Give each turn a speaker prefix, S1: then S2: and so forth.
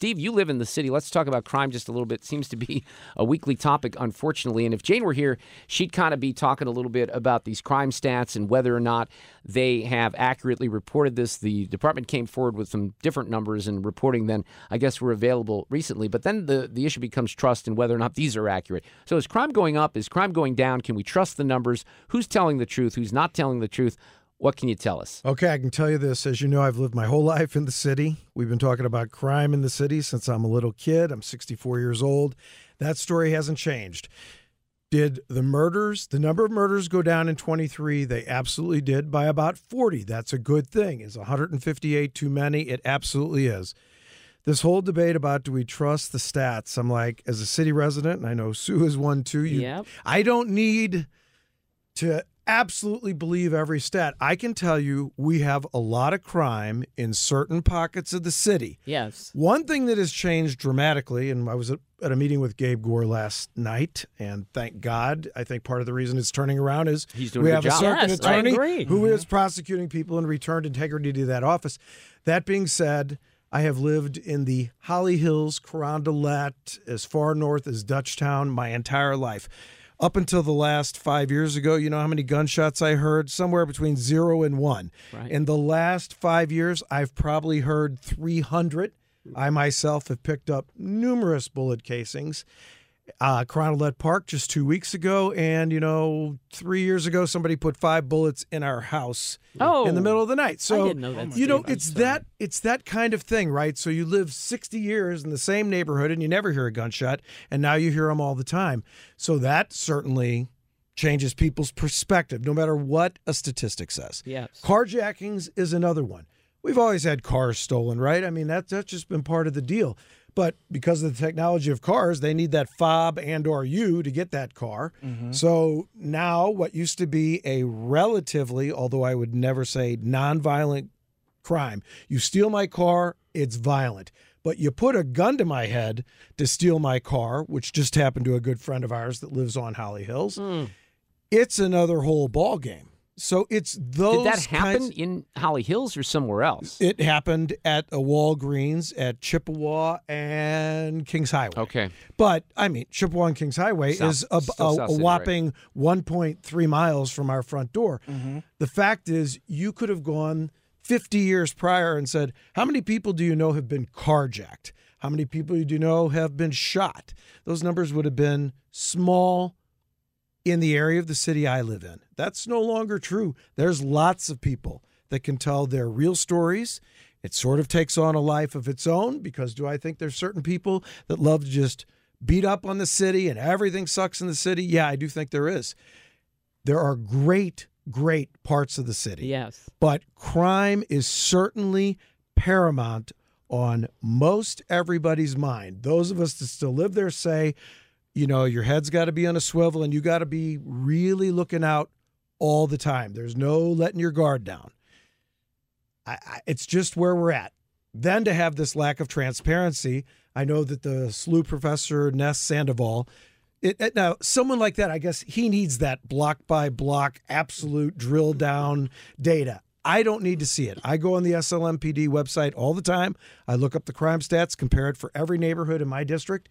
S1: Steve, you live in the city. Let's talk about crime just a little bit. Seems to be a weekly topic, unfortunately. And if Jane were here, she'd kind of be talking a little bit about these crime stats and whether or not they have accurately reported this. The department came forward with some different numbers and reporting than I guess were available recently. But then the, the issue becomes trust and whether or not these are accurate. So is crime going up? Is crime going down? Can we trust the numbers? Who's telling the truth? Who's not telling the truth? What can you tell us?
S2: Okay, I can tell you this. As you know, I've lived my whole life in the city. We've been talking about crime in the city since I'm a little kid. I'm 64 years old. That story hasn't changed. Did the murders, the number of murders go down in 23? They absolutely did by about 40. That's a good thing. Is 158 too many? It absolutely is. This whole debate about do we trust the stats? I'm like, as a city resident, and I know Sue is one too. You,
S1: Yep.
S2: I don't need to absolutely believe every stat. I can tell you we have a lot of crime in certain pockets of the city.
S1: Yes.
S2: One thing that has changed dramatically, and I was at at a meeting with Gabe Gore last night, and thank God, I think part of the reason it's turning around is
S1: He's doing
S2: we
S1: a
S2: have
S1: good
S2: a
S1: job.
S2: circuit
S1: Yes,
S2: attorney who mm-hmm. is prosecuting people and returned integrity to that office. That being said, I have lived in the Holly Hills, Carondelet, as far north as Dutchtown my entire life. Up until the last five years ago, you know how many gunshots I heard? Somewhere between zero and one.
S1: Right.
S2: In the last five years, I've probably heard 300. I myself have picked up numerous bullet casings. Uh, Carondelet Park just two weeks ago, and you know, three years ago, somebody put five bullets in our house
S1: Oh.
S2: in the middle of the night. So
S1: didn't know that,
S2: you know, it's that it's that kind of thing, right? So you live 60 years in the same neighborhood, and you never hear a gunshot, and now you hear them all the time. So that certainly changes people's perspective, no matter what a statistic says.
S1: Yes.
S2: Carjackings is another one. We've always had cars stolen, right? I mean, that, that's just been part of the deal. But because of the technology of cars, they need that fob and or you to get that car. Mm-hmm. So now what used to be a relatively, although I would never say nonviolent crime, you steal my car, it's violent. But you put a gun to my head to steal my car, which just happened to a good friend of ours that lives on Holly Hills. Hmm. It's another whole ball game. So it's those
S1: Did that happen
S2: kinds-
S1: in Holly Hills or somewhere else?
S2: it happened at a Walgreens at Chippewa and Kings Highway.
S1: Okay.
S2: But I mean, Chippewa and Kings Highway
S1: South-
S2: is a, a- a whopping 1.3 miles from our front door. Mm-hmm. The fact is, you could have gone 50 years prior and said, How many people do you know have been carjacked? How many people do you know have been shot? Those numbers would have been small in the area of the city I live in. That's no longer true. There's lots of people that can tell their real stories. It sort of takes on a life of its own because do I think there's certain people that love to just beat up on the city and everything sucks in the city? Yeah, I do think there is. There are great, great parts of the city.
S1: Yes.
S2: But crime is certainly paramount on most everybody's mind. Those of us that still live there say, you know, your head's got to be on a swivel and you got to be really looking out all the time. There's no letting your guard down. I, I, it's just where we're at. Then to have this lack of transparency, I know that the SLU professor Ness Sandoval, it, it- now someone like that, I guess he needs that block by block, absolute drill down data. I don't need to see it. I go on the SLMPD website all the time. I look up the crime stats, compare it for every neighborhood in my district.